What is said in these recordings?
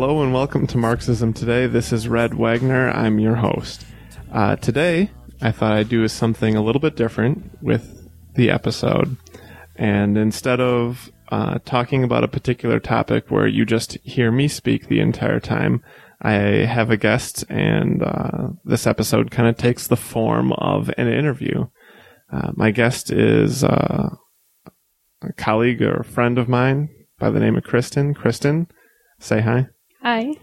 Hello and welcome to Marxism Today. This is Red Wagner. I'm your host. Uh, today, I thought I'd do something a little bit different with the episode. And instead of uh, talking about a particular topic where you just hear me speak the entire time, I have a guest, and uh, this episode kind of takes the form of an interview. Uh, my guest is uh, a colleague or a friend of mine by the name of Kristen. Kristen, say hi. Hi.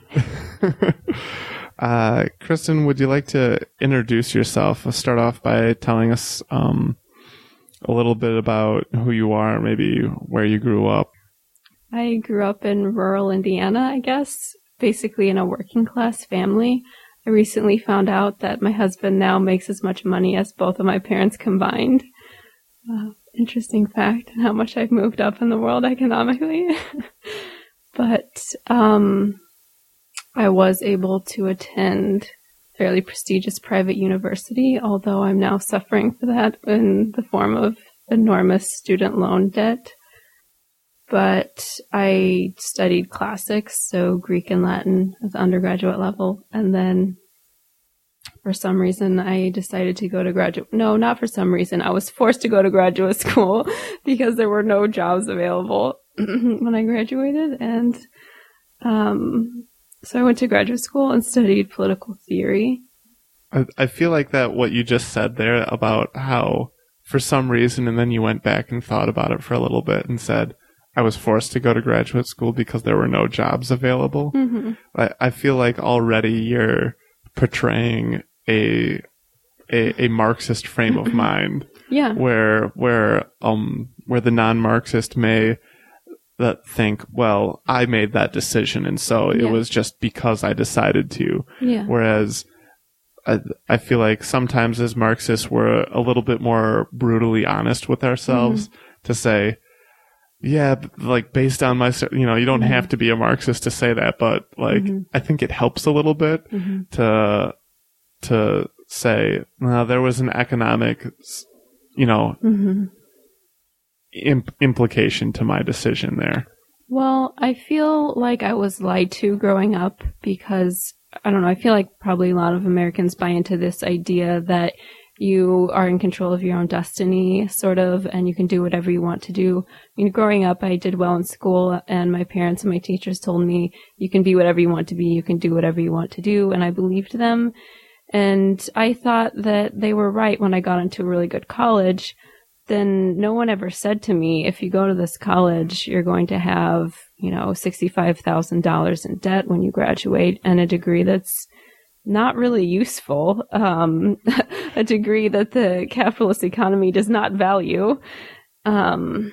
uh, Kristen, would you like to introduce yourself? Start off by telling us um, a little bit about who you are, maybe where you grew up. I grew up in rural Indiana, I guess, basically in a working class family. I recently found out that my husband now makes as much money as both of my parents combined. Uh, interesting fact, and how much I've moved up in the world economically. but um, I was able to attend fairly prestigious private university, although I'm now suffering for that in the form of enormous student loan debt. But I studied classics, so Greek and Latin at the undergraduate level, and then for some reason I decided to go to graduate no, not for some reason. I was forced to go to graduate school because there were no jobs available when I graduated and um so I went to graduate school and studied political theory. I, I feel like that what you just said there about how for some reason and then you went back and thought about it for a little bit and said I was forced to go to graduate school because there were no jobs available. Mm-hmm. I, I feel like already you're portraying a a, a Marxist frame of mind Yeah. where where um where the non-Marxist may that think, well, I made that decision, and so it Yeah. was just because I decided to. Yeah. Whereas I, I feel like sometimes as Marxists, we're a little bit more brutally honest with ourselves to say, yeah, like based on my, you know, you don't Mhm. have to be a Marxist to say that, but like, Mhm. I think it helps a little bit Mhm. to, to say, well, there was an economic, you know, Mhm. Imp- implication to my decision there. Well, I feel like I was lied to growing up because I don't know, I feel like probably a lot of Americans buy into this idea that you are in control of your own destiny, sort of, and you can do whatever you want to do. I mean, growing up, I did well in school, and my parents and my teachers told me, you can be whatever you want to be, you can do whatever you want to do, and I believed them. And I thought that they were right when I got into a really good college. Then no one ever said to me, if you go to this college, you're going to have, you know, $65,000 in debt when you graduate and a degree that's not really useful, um, a degree that the capitalist economy does not value. Um,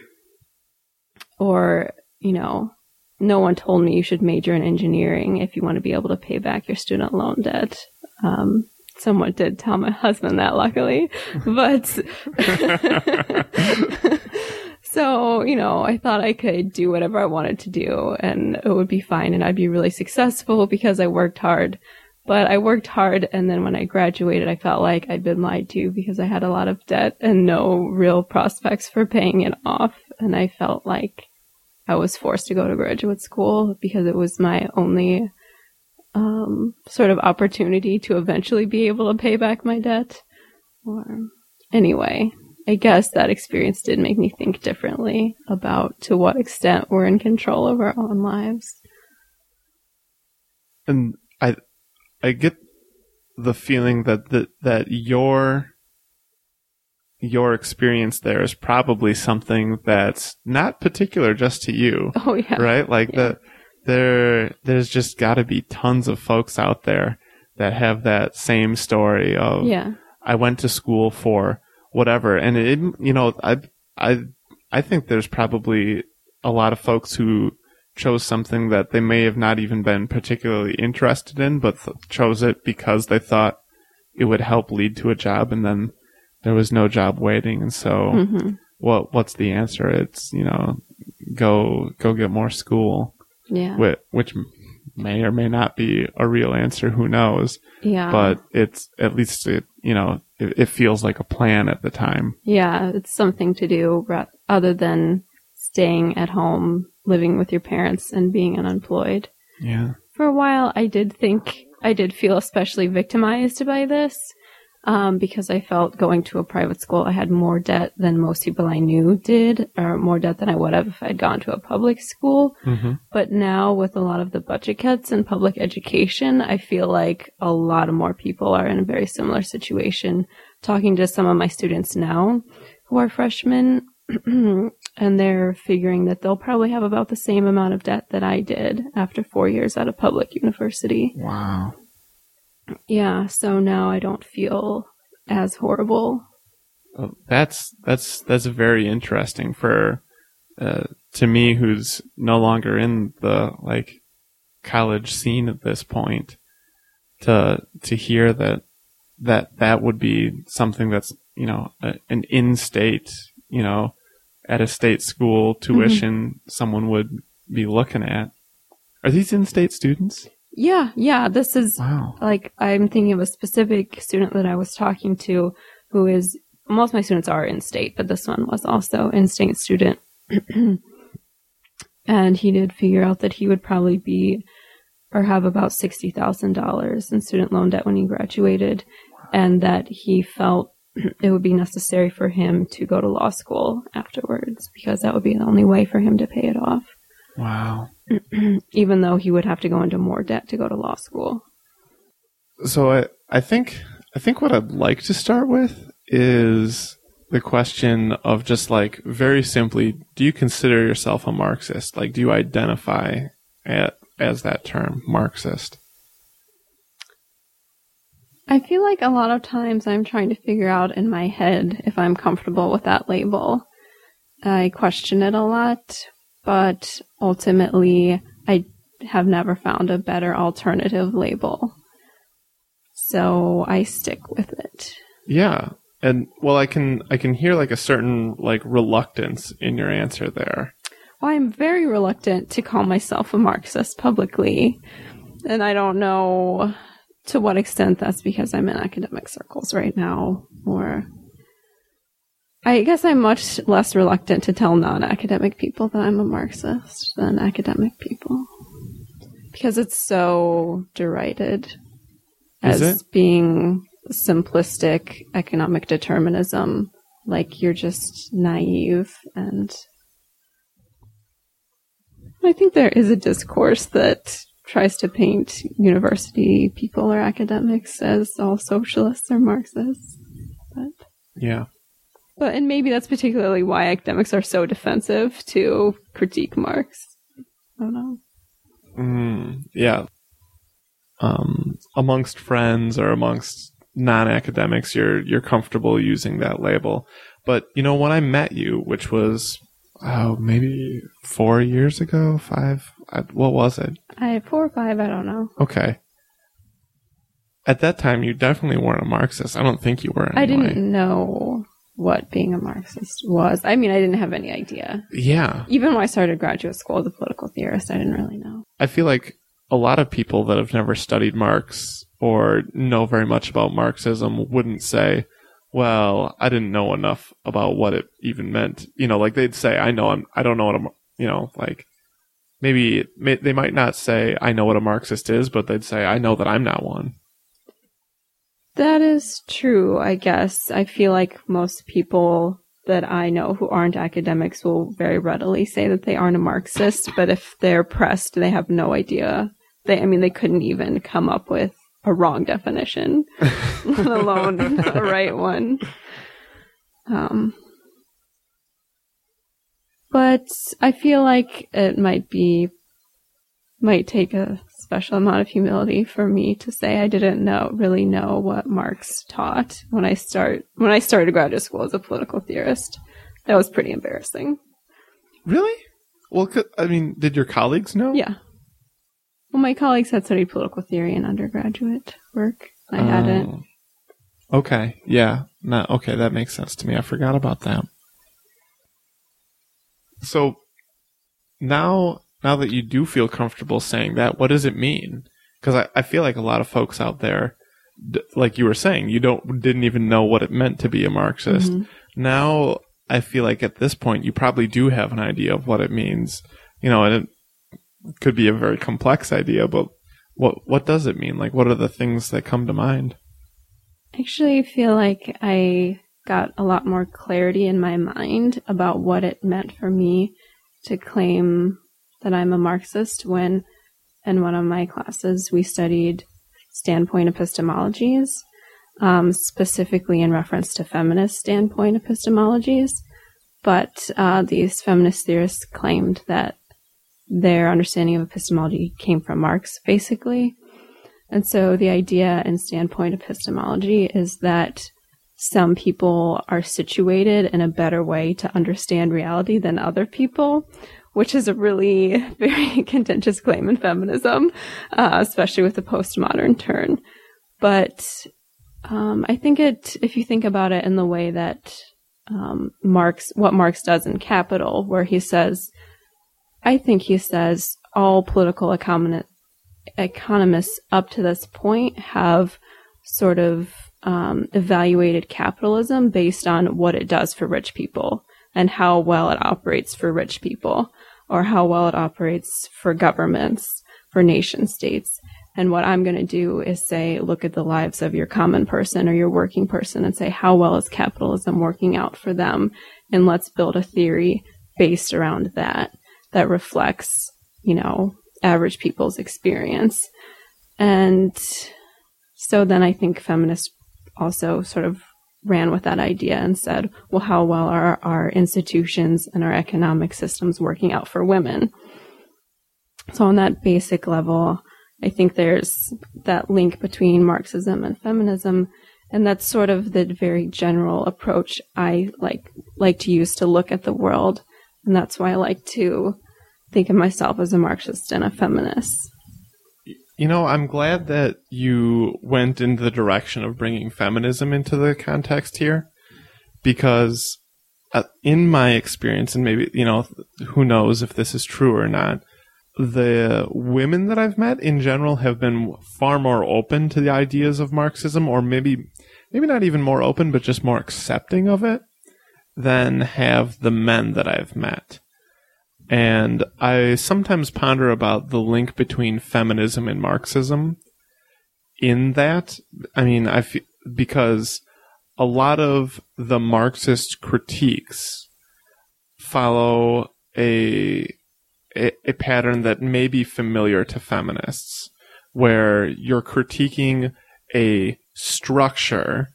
or, you know, no one told me you should major in engineering if you want to be able to pay back your student loan debt. Um, someone did tell my husband that, luckily, but so you know, I thought I could do whatever I wanted to do, and it would be fine, and I'd be really successful because I worked hard. But I worked hard, and then when I graduated, I felt like I'd been lied to because I had a lot of debt and no real prospects for paying it off, and I felt like I was forced to go to graduate school because it was my only um, sort of opportunity to eventually be able to pay back my debt. Or anyway, I guess that experience did make me think differently about to what extent we're in control of our own lives. and I I get the feeling that that that your your experience there is probably something that's not particular just to you, Oh yeah, right? Like Yeah. the there there's just got to be tons of folks out there that have that same story of yeah, I went to school for whatever, and it you know I I I think there's probably a lot of folks who chose something that they may have not even been particularly interested in, but th- chose it because they thought it would help lead to a job, and then there was no job waiting, and so hmm what what's the answer? It's you know go go get more school, yeah, whi- which may or may not be a real answer. Who knows? yeah. But it's at least it you know it, it feels like a plan at the time. Yeah, it's something to do other than staying at home, living with your parents, and being unemployed. Yeah. for a while, I did think I did feel especially victimized by this um, because I felt going to a private school, I had more debt than most people I knew did, or more debt than I would have if I'd gone to a public school. Mm-hmm. But now, with a lot of the budget cuts in public education, I feel like a lot of more people are in a very similar situation. Talking to some of my students now who are freshmen, and they're figuring that they'll probably have about the same amount of debt that I did after four years at a public university. Wow. Yeah, so now I don't feel as horrible. Well, that's that's that's very interesting for uh, to me, who's no longer in the like college scene at this point, to to hear that that that would be something that's you know a, an in-state you know at a state school tuition someone would be looking at. Are these in-state students? Yeah, yeah, this is Wow. like I'm thinking of a specific student that I was talking to who is most of my students are in state, but this one was also in state student. and he did figure out that he would probably be or have about sixty thousand dollars in student loan debt when he graduated and that he felt it would be necessary for him to go to law school afterwards because that would be the only way for him to pay it off. Wow. Even though he would have to go into more debt to go to law school. So I, I think I think what I'd like to start with is the question of just like very simply, do you consider yourself a Marxist? Like, do you identify at, as that term, Marxist? I feel like a lot of times I'm trying to figure out in my head if I'm comfortable with that label. I question it a lot, but ultimately I have never found a better alternative label. So I stick with it. Yeah. And well, I can I can hear like a certain like reluctance in your answer there. Well, I'm very reluctant to call myself a Marxist publicly. And I don't know to what extent that's because I'm in academic circles right now, or I guess I'm much less reluctant to tell non academic people that I'm a Marxist than academic people. Because it's so derided Is as it? being simplistic economic determinism. Like you're just naive and I think there is a discourse that tries to paint university people or academics as all socialists or Marxists. But, Yeah. But and maybe that's particularly why academics are so defensive to critique Marx. I don't know. Mm, yeah. Um, amongst friends or amongst non-academics, you're you're comfortable using that label. But you know, when I met you, which was oh maybe four years ago, five. I, what was it? I four or five, I don't know. Okay. At that time, you definitely weren't a Marxist. I don't think you were. I didn't know what being a Marxist was. I mean, I didn't have any idea. Yeah, Even when I started graduate school as a political theorist, I didn't really know. I feel like a lot of people that have never studied Marx or know very much about Marxism wouldn't say, "Well, I didn't know enough about what it even meant." You know, like they'd say, "I know, I'm, I don't know what I'm, you know, like maybe may, they might not say, "I know what a Marxist is," but they'd say, "I know that I'm not one." That is true, I guess. I feel like most people that I know who aren't academics will very readily say that they aren't a Marxist, but if they're pressed, they have no idea. They, I mean, they couldn't even come up with a wrong definition, let alone a right one. Um, but I feel like it might be, might take a special amount of humility for me to say I didn't know really know what Marx taught when I start when I started graduate school as a political theorist. That was pretty embarrassing. Really? Well, I mean, did your colleagues know? Yeah. Well, my colleagues had studied political theory in undergraduate work. I oh. hadn't. Oh. Okay. Yeah. No, okay, that makes sense to me. I forgot about that. So now now that you do feel comfortable saying that, what does it mean? Because I, I feel like a lot of folks out there, d- like you were saying, you don't didn't even know what it meant to be a Marxist. Mhm. Now I feel like at this point you probably do have an idea of what it means. You know, and it could be a very complex idea, but what what does it mean? Like, what are the things that come to mind? I actually feel like I got a lot more clarity in my mind about what it meant for me to claim that I'm a Marxist when in one of my classes we studied standpoint epistemologies, um, specifically in reference to feminist standpoint epistemologies. But uh, these feminist theorists claimed that their understanding of epistemology came from Marx, basically. And so the idea in standpoint epistemology is that some people are situated in a better way to understand reality than other people, which is a really very contentious claim in feminism, uh, especially with the postmodern turn. But um, I think it, if you think about it in the way that um, Marx, what Marx does in Capital, where he says, I think he says all political economists up to this point have sort of um, evaluated capitalism based on what it does for rich people and how well it operates for rich people or how well it operates for governments, for nation states. And what I'm going to do is say, look at the lives of your common person or your working person and say, how well is capitalism working out for them? And let's build a theory based around that, that reflects, you know, average people's experience. And so then I think feminists also sort of ran with that idea and said, well, how well are our institutions and our economic systems working out for women? So on that basic level, I think there's that link between Marxism and feminism, and that's sort of the very general approach I like like to use to look at the world, and that's why I like to think of myself as a Marxist and a feminist. You know, I'm glad that you went in the direction of bringing feminism into the context here, because uh, in my experience, and maybe you know, who knows if this is true or not the women that I've met in general have been far more open to the ideas of Marxism, or maybe, maybe not even more open, but just more accepting of it than have the men that I've met. And I sometimes ponder about the link between feminism and Marxism in that. I mean, I feel, because a lot of the Marxist critiques follow a a, a pattern that may be familiar to feminists, where you're critiquing a structure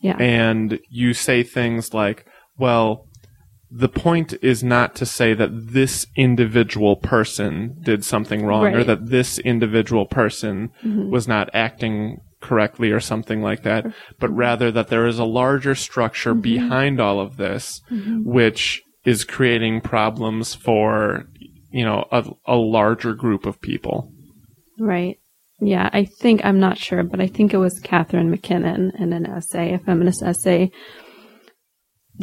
yeah. and you say things like, well, the point is not to say that this individual person did something wrong right. or that this individual person mm-hmm. was not acting correctly or something like that, but rather that there is a larger structure mm-hmm. behind all of this, mm-hmm. which is creating problems for you know, a, a larger group of people. Right. Yeah, I think, I'm not sure, but I think it was Catharine MacKinnon in an essay, a feminist essay,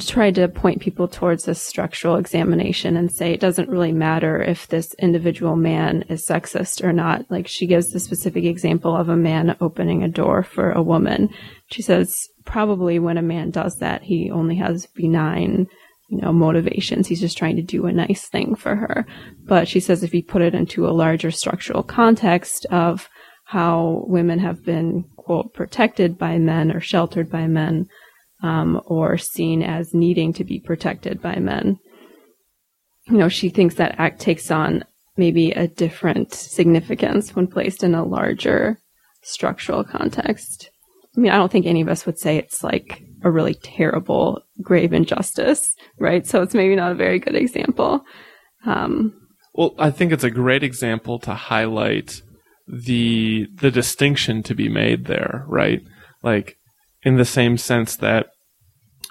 tried to point people towards this structural examination and say it doesn't really matter if this individual man is sexist or not. Like she gives the specific example of a man opening a door for a woman. She says probably when a man does that, he only has benign you know, motivations. He's just trying to do a nice thing for her. But she says if you put it into a larger structural context of how women have been, quote, protected by men or sheltered by men, um, or seen as needing to be protected by men, you know, she thinks that act takes on maybe a different significance when placed in a larger structural context. I mean, I don't think any of us would say it's like a really terrible, grave injustice, right? So it's maybe not a very good example. Um, well, I think it's a great example to highlight the the distinction to be made there, right? Like in the same sense that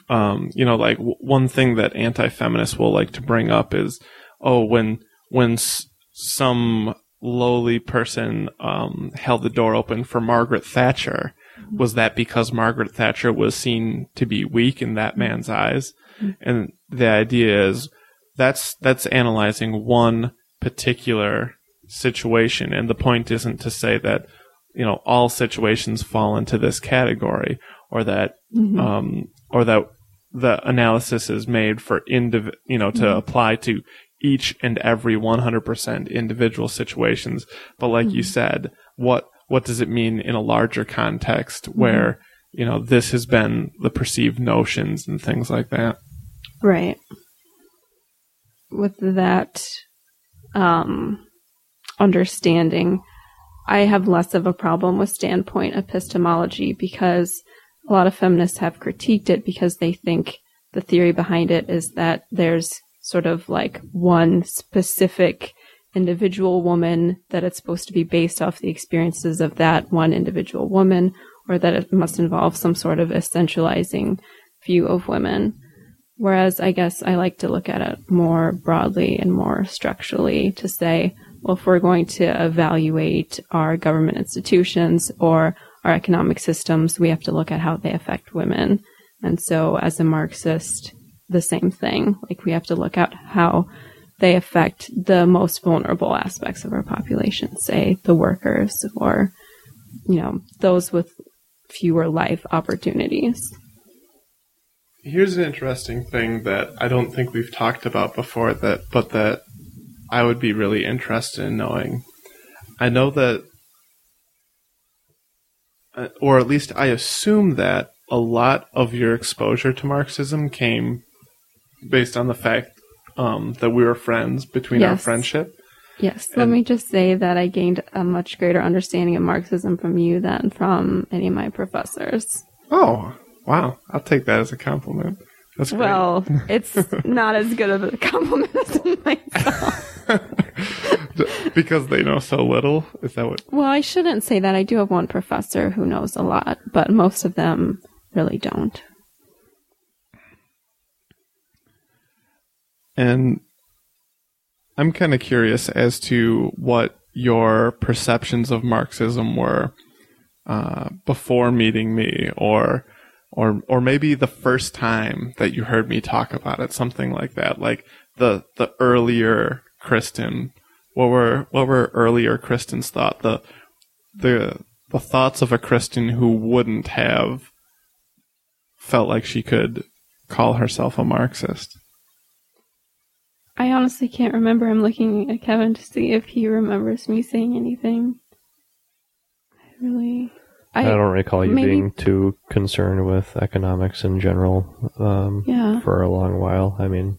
um, you know, like w- one thing that anti-feminists will like to bring up is, oh, when when s- some lowly person um, held the door open for Margaret Thatcher, was that because Margaret Thatcher was seen to be weak in that man's eyes? And the idea is that's that's analyzing one particular situation, and the point isn't to say that you know all situations fall into this category, or that mm-hmm. um, or that the analysis is made for indiv- you know to mm-hmm. apply to each and every 100% individual situations. But like you said, what, what does it mean in a larger context where, you know, this has been the perceived notions and things like that? Right. With that um, understanding, I have less of a problem with standpoint epistemology because a lot of feminists have critiqued it because they think the theory behind it is that there's sort of like one specific individual woman that it's supposed to be based off the experiences of that one individual woman or that it must involve some sort of essentializing view of women. Whereas I guess I like to look at it more broadly and more structurally to say, well, if we're going to evaluate our government institutions or our economic systems, we have to look at how they affect women. And so as a Marxist, the same thing. Like we have to look at how they affect the most vulnerable aspects of our population, say the workers or, you know, those with fewer life opportunities. Here's an interesting thing that I don't think we've talked about before that but that I would be really interested in knowing. I know that or at least I assume that a lot of your exposure to Marxism came based on the fact um, that we were friends between our friendship. Yes, let me just say that I gained a much greater understanding of Marxism from you than from any of my professors. Oh, wow. I'll take that as a compliment. That's great. Well, it's not as good of a compliment as myself. because they know so little. Is that what? Well, I shouldn't say that. I do have one professor who knows a lot, but most of them really don't. And I'm kind of curious as to what your perceptions of Marxism were uh, before meeting me, or or or maybe the first time that you heard me talk about it, something like that. Like the the earlier Kristen, what were what were earlier Kristen's thought the the the thoughts of a Kristen who wouldn't have felt like she could call herself a Marxist. I honestly can't remember. I'm looking at Kevin to see if he remembers me saying anything. I really. I, don't recall you maybe- being too concerned with economics in general um, Yeah. for a long while. I mean,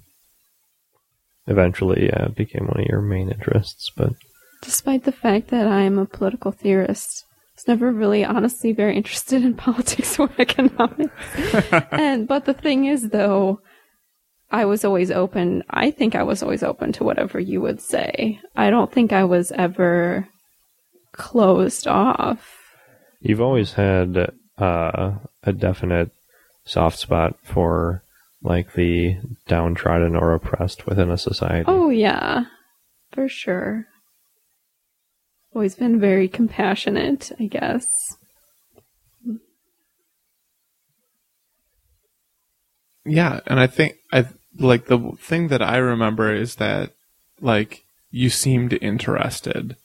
eventually, yeah, it became one of your main interests, but Despite the fact that I'm a political theorist, I was never really honestly very interested in politics or economics. and but the thing is though, I was always open I think I was always open to whatever you would say. I don't think I was ever closed off. you've always had uh, a definite soft spot for like the downtrodden or oppressed within a society. Oh yeah. For sure. Always been very compassionate, I guess. Yeah, and I think I like the thing that I remember is that like you seemed interested.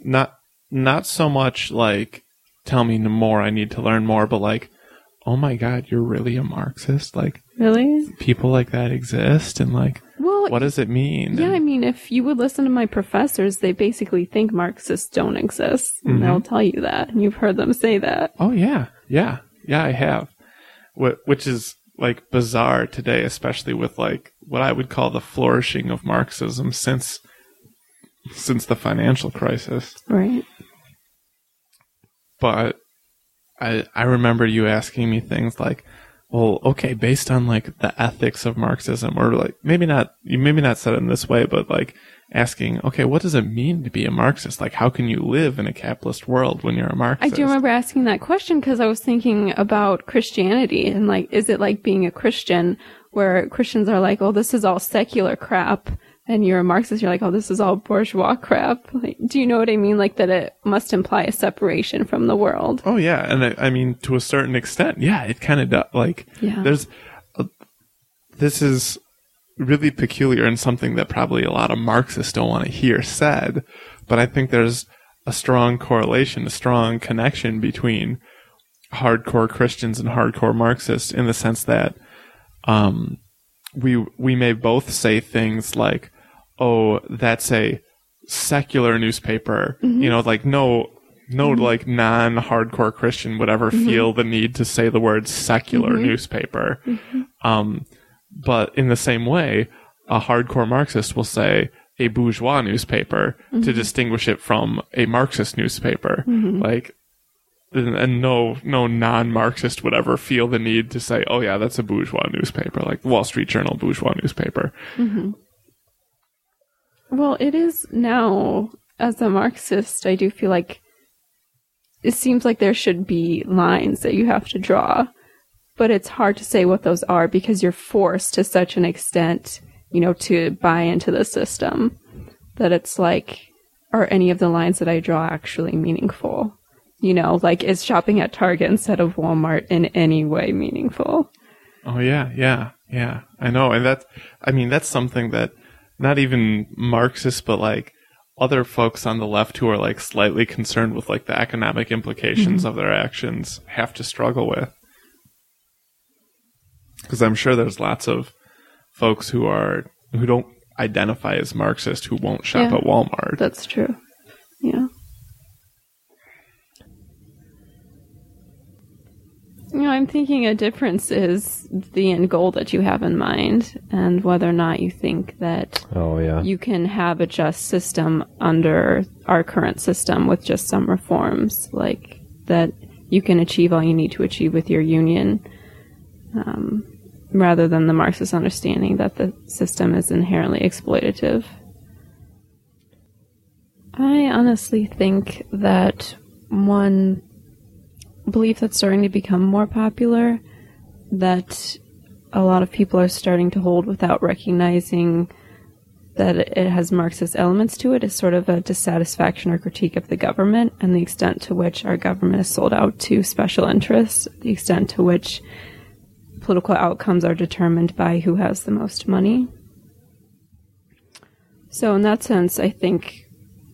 Not not so much like tell me more, I need to learn more, but like oh my god, you're really a Marxist? Like Really? people like that exist and like Well, what does it mean? Yeah, I mean, if you would listen to my professors, they basically think Marxists don't exist. And Mhm. they'll tell you that. And you've heard them say that. Oh yeah, yeah, yeah. I have, Wh- which is like bizarre today, especially with like what I would call the flourishing of Marxism since since the financial crisis. Right. But I I remember you asking me things like, well, okay, based on like the ethics of Marxism, or like maybe not you maybe not said it in this way, but like asking, okay, what does it mean to be a Marxist? Like, how can you live in a capitalist world when you're a Marxist? I do remember asking that question because I was thinking about Christianity and like, is it like being a Christian where Christians are like, oh, this is all secular crap. And you're a Marxist, you're like, oh, this is all bourgeois crap. Like, do you know what I mean? Like that it must imply a separation from the world. Oh yeah, and I, I mean to a certain extent, yeah, it kind of does. Like, Yeah. there's, a, this is really peculiar and something that probably a lot of Marxists don't want to hear said, but I think there's a strong correlation, a strong connection between hardcore Christians and hardcore Marxists in the sense that, um, we we may both say things like, oh, that's a secular newspaper. Mm-hmm. You know, like no, no, mm-hmm. like non-hardcore Christian would ever mm-hmm. feel the need to say the word secular newspaper. Um, but in the same way, a hardcore Marxist will say a bourgeois newspaper to distinguish it from a Marxist newspaper. Like, and, no, no non-Marxist would ever feel the need to say, "Oh yeah, that's a bourgeois newspaper," like Wall Street Journal, bourgeois newspaper. Well, it is now, as a Marxist, I do feel like it seems like there should be lines that you have to draw, but it's hard to say what those are because you're forced to such an extent, you know, to buy into the system that it's like, are any of the lines that I draw actually meaningful? You know, like, is shopping at Target instead of Walmart in any way meaningful? Oh yeah, yeah, yeah. I know, and that's, I mean, that's something that not even Marxists, but like other folks on the left who are like slightly concerned with like the economic implications mm-hmm. of their actions have to struggle with. Because I'm sure there's lots of folks who are who don't identify as Marxist who won't shop Yeah. at Walmart. That's true. Yeah. You know, I'm thinking a difference is the end goal that you have in mind and whether or not you think that Oh yeah. you can have a just system under our current system with just some reforms, like that you can achieve all you need to achieve with your union, um, rather than the Marxist understanding that the system is inherently exploitative. I honestly think that one belief that's starting to become more popular that a lot of people are starting to hold without recognizing that it has Marxist elements to it is sort of a dissatisfaction or critique of the government and the extent to which our government is sold out to special interests, the extent to which political outcomes are determined by who has the most money. So, in that sense, I think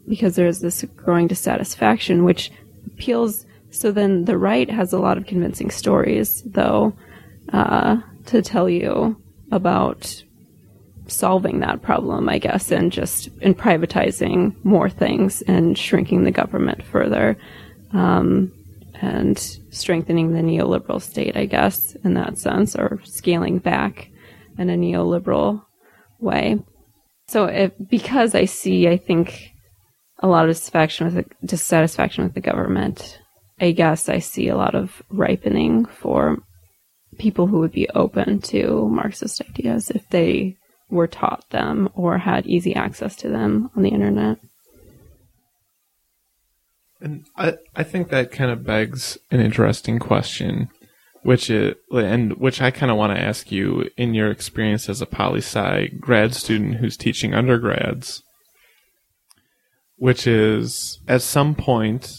because there's this growing dissatisfaction, which appeals. So then the right has a lot of convincing stories, though, uh, to tell you about solving that problem, I guess, and just in privatizing more things and shrinking the government further, um, and strengthening the neoliberal state, I guess, in that sense, or scaling back in a neoliberal way. So, if, because I see, I think a lot of dissatisfaction with the, dissatisfaction with the government, I guess I see a lot of ripening for people who would be open to Marxist ideas if they were taught them or had easy access to them on the internet. And I, I think that kind of begs an interesting question, which is, and which I kind of want to ask you in your experience as a poli sci grad student who's teaching undergrads, which is at some point,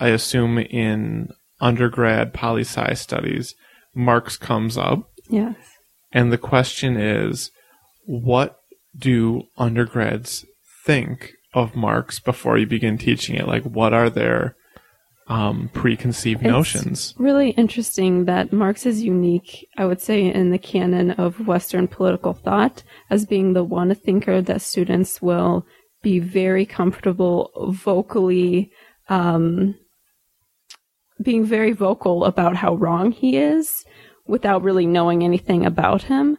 I assume in undergrad poli sci studies, Marx comes up, Yes. and the question is, what do undergrads think of Marx before you begin teaching it? Like, what are their um, preconceived notions? Really interesting that Marx is unique, I would say, in the canon of Western political thought as being the one thinker that students will be very comfortable vocally, um, being very vocal about how wrong he is without really knowing anything about him.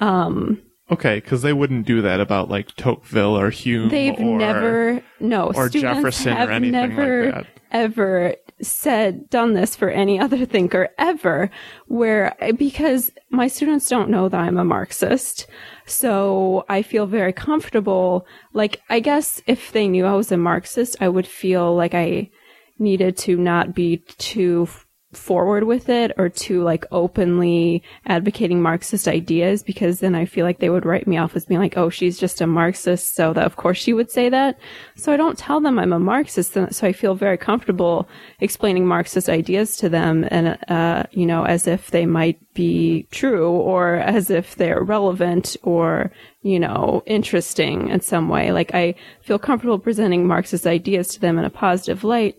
Um, Okay, because they wouldn't do that about like Tocqueville or Hume. They've or, never no or Jefferson or anything like never that. ever said done this for any other thinker ever where because my students don't know that I'm a Marxist so I feel very comfortable like I guess if they knew I was a Marxist I would feel like I needed to not be too forward with it or too like openly advocating Marxist ideas because then I feel like they would write me off as being like, oh, she's just a Marxist, so that of course she would say that. So I don't tell them I'm a Marxist, so I feel very comfortable explaining Marxist ideas to them and uh, you know as if they might be true or as if they're relevant or you know interesting in some way. Like I feel comfortable presenting Marxist ideas to them in a positive light.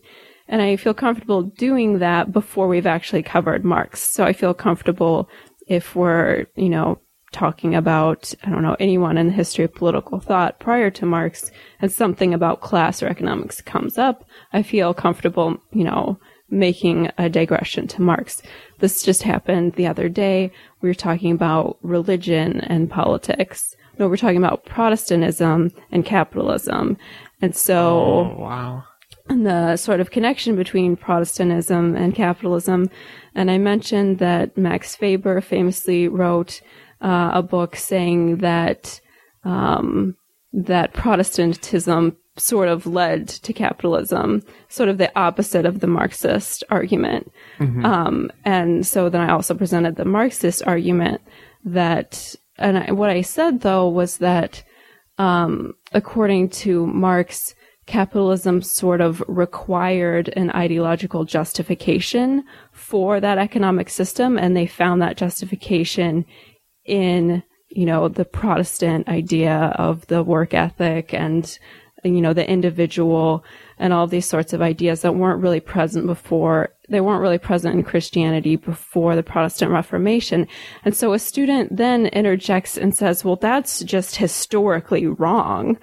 And I feel comfortable doing that before we've actually covered Marx. So I feel comfortable if we're, you know, talking about, I don't know, anyone in the history of political thought prior to Marx and something about class or economics comes up, I feel comfortable, you know, making a digression to Marx. This just happened the other day. We were talking about religion and politics. No, we're talking about Protestantism and capitalism. And so, Oh, wow. The sort of connection between Protestantism and capitalism. And I mentioned that Max Weber famously wrote uh, a book saying that um, that Protestantism sort of led to capitalism, sort of the opposite of the Marxist argument. Um, and so then I also presented the Marxist argument that, and I, what I said though was that um, according to Marx, capitalism sort of required an ideological justification for that economic system, and they found that justification in you know the Protestant idea of the work ethic and you know the individual and all these sorts of ideas that weren't really present before they weren't really present in Christianity before the Protestant Reformation. And so a student then interjects and says, well, that's just historically wrong.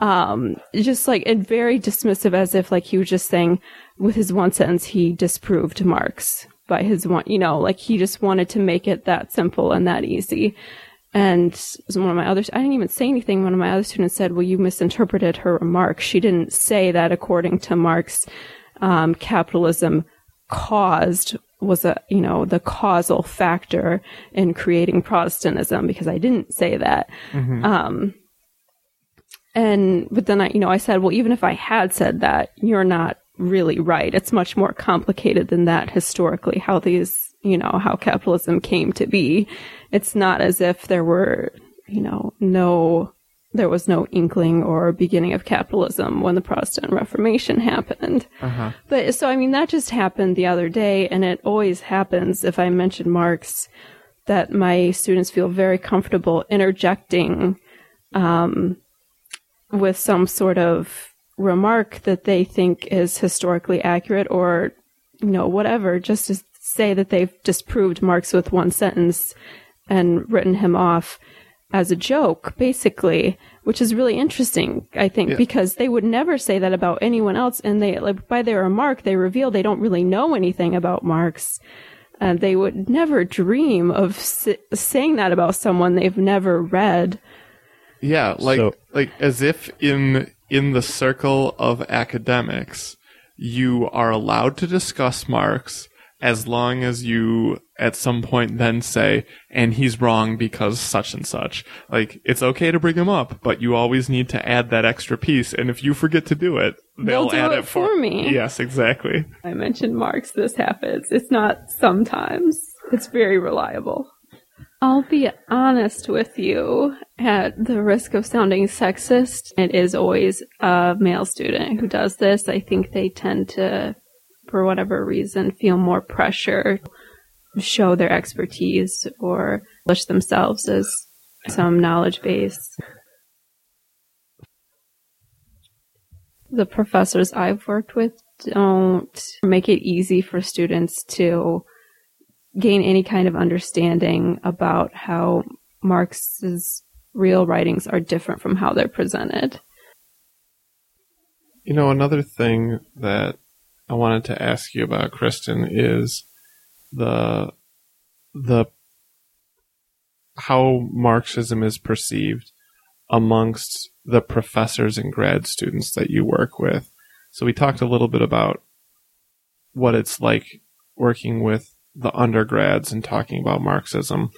Um, just like, and very dismissive as if like he was just saying with his one sentence, he disproved Marx by his one, you know, like he just wanted to make it that simple and that easy. And one of my other I didn't even say anything. One of my other students said, well, you misinterpreted her remark. She didn't say that according to Marx, um, capitalism caused was a, you know, the causal factor in creating Protestantism because I didn't say that. Um, and, but then I, you know, I said, well, even if I had said that, you're not really right. It's much more complicated than that historically, how these, you know, how capitalism came to be. It's not as if there were, you know, no, there was no inkling or beginning of capitalism when the Protestant Reformation happened. Uh-huh. But so, I mean, that just happened the other day, and it always happens if I mention Marx that my students feel very comfortable interjecting um, with some sort of remark that they think is historically accurate or, you know, whatever, just to say that they've disproved Marx with one sentence and written him off as a joke, basically, which is really interesting, I think, Yeah. because they would never say that about anyone else. And they, like, by their remark, they reveal they don't really know anything about Marx. And they would never dream of s- saying that about someone they've never read. Yeah, like So- like as if in in the circle of academics, you are allowed to discuss Marx as long as you at some point then say, and he's wrong because such and such. Like it's okay to bring him up, but you always need to add that extra piece. And if you forget to do it, they'll, They'll do add it it for, for me. Yes, exactly. I mentioned Marx, this happens. It's not sometimes. It's very reliable. I'll be honest with you, at the risk of sounding sexist, it is always a male student who does this. I think they tend to, for whatever reason, feel more pressure show their expertise or push themselves as some knowledge base. The professors I've worked with don't make it easy for students to gain any kind of understanding about how Marx's real writings are different from how they're presented. You know, another thing that I wanted to ask you about, Kristen, is the the how Marxism is perceived amongst the professors and grad students that you work with. So we talked a little bit about what it's like working with the undergrads and talking about Marxism,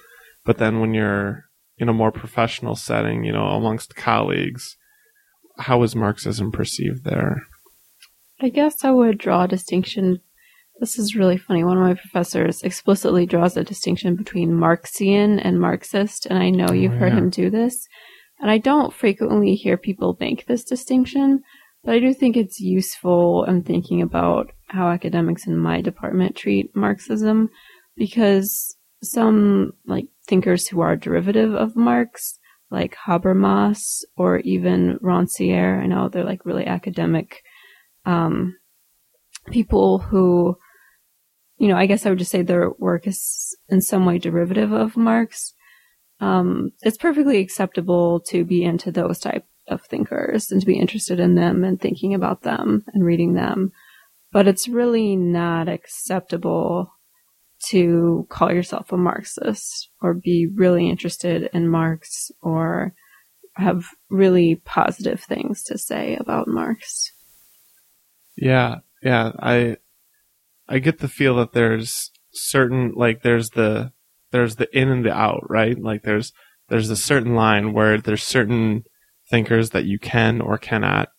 but then when you're in a more professional setting, you know, amongst colleagues, how is Marxism perceived there? I guess I would draw a distinction. This is really funny. One of my professors explicitly draws a distinction between Marxian and Marxist, and I know oh, you've Oh, heard yeah. him do this. And I don't frequently hear people make this distinction, but I do think it's useful in thinking about how academics in my department treat Marxism, because some like thinkers who are derivative of Marx, like Habermas or even Rancière, I know they're like really academic um, people who, you know, I guess I would just say their work is in some way derivative of Marx. um, it's perfectly acceptable to be into those type of thinkers and to be interested in them and thinking about them and reading them. But it's really not acceptable to call yourself a Marxist or be really interested in Marx or have really positive things to say about Marx. Yeah, yeah. I I get the feel that there's certain like there's the there's the in and the out, right? Like there's there's a certain line where there's certain thinkers that you can or cannot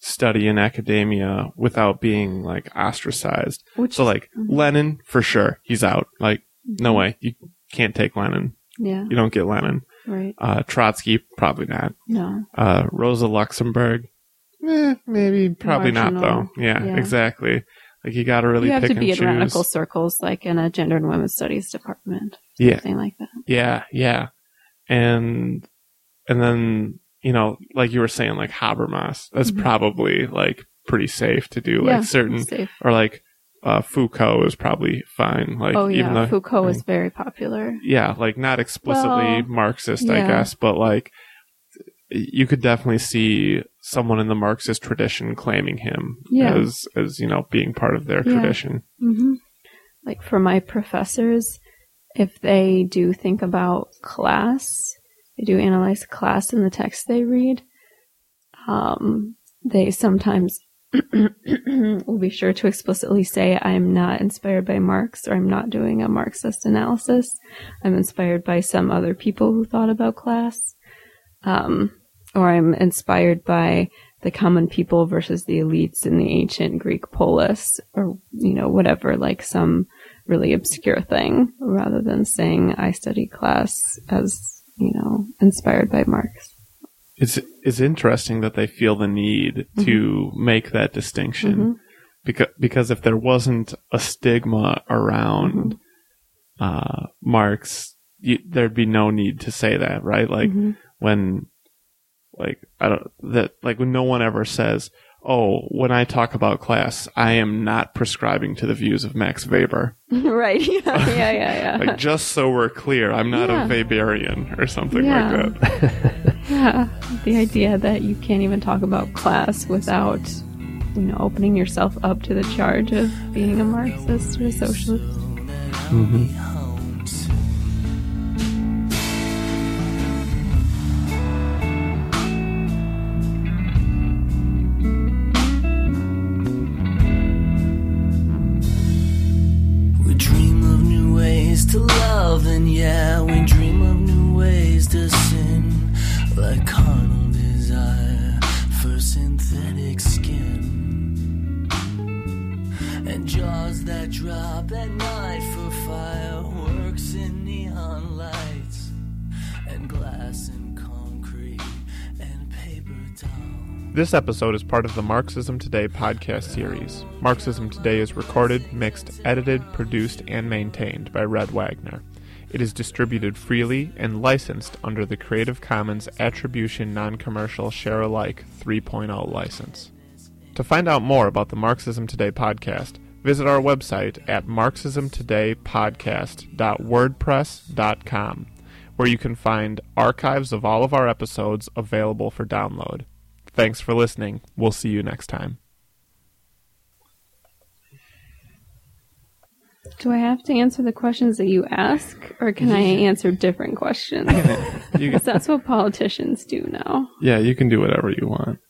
study in academia without being like ostracized. Which So like Mhm. Lenin for sure, he's out. Like no way, you can't take Lenin. yeah, You don't get Lenin. right. Uh, Trotsky probably not. No, Uh, Rosa Luxemburg, eh, maybe probably not though. Yeah, Yeah. exactly. Like you got to really you have pick to be in choose. radical circles, like in a gender and women's studies department, Yeah, something like that. yeah, yeah. And and then you know, like you were saying, like Habermas, that's Mhm. probably like pretty safe to do. yeah, Like certain safe. or like uh, Foucault is probably fine. Like oh even yeah, though Foucault is very popular. yeah, like not explicitly Well, Marxist, I guess, but like you could definitely see someone in the Marxist tradition claiming him Yeah. as as you know being part of their Yeah. tradition. hmm Like for my professors, if they do think about class, they do analyze class in the text they read. Um, they sometimes will be sure to explicitly say, "I'm not inspired by Marx," or "I'm not doing a Marxist analysis. I'm inspired by some other people who thought about class." Um, or I'm inspired by the common people versus the elites in the ancient Greek polis, or you know whatever, like some really obscure thing, rather than saying I study class as you know inspired by Marx. It's it's interesting that they feel the need to make that distinction Mhm. because because if there wasn't a stigma around uh, Marx, you, there'd be no need to say that, right? Like Mhm. when like I don't that like when no one ever says, "Oh, when I talk about class, I am not prescribing to the views of Max Weber." right? Yeah, yeah, yeah, yeah. Like just so we're clear, I'm not Yeah. a Weberian or something Yeah. like that. yeah. The idea that you can't even talk about class without you know opening yourself up to the charge of being a Marxist or a socialist. We This episode is part of the Marxism Today podcast series. Marxism Today is recorded, mixed, edited, produced, and maintained by Red Wagner. It is distributed freely and licensed under the Creative Commons Attribution Non Commercial Share Alike 3.0 license. To find out more about the Marxism Today podcast, visit our website at marxismtodaypodcast.wordpress.com, where you can find archives of all of our episodes available for download. Thanks for listening. We'll see you next time. Do I have to answer the questions that you ask, or can I answer different questions? Because that's what politicians do now. yeah, you can do whatever you want.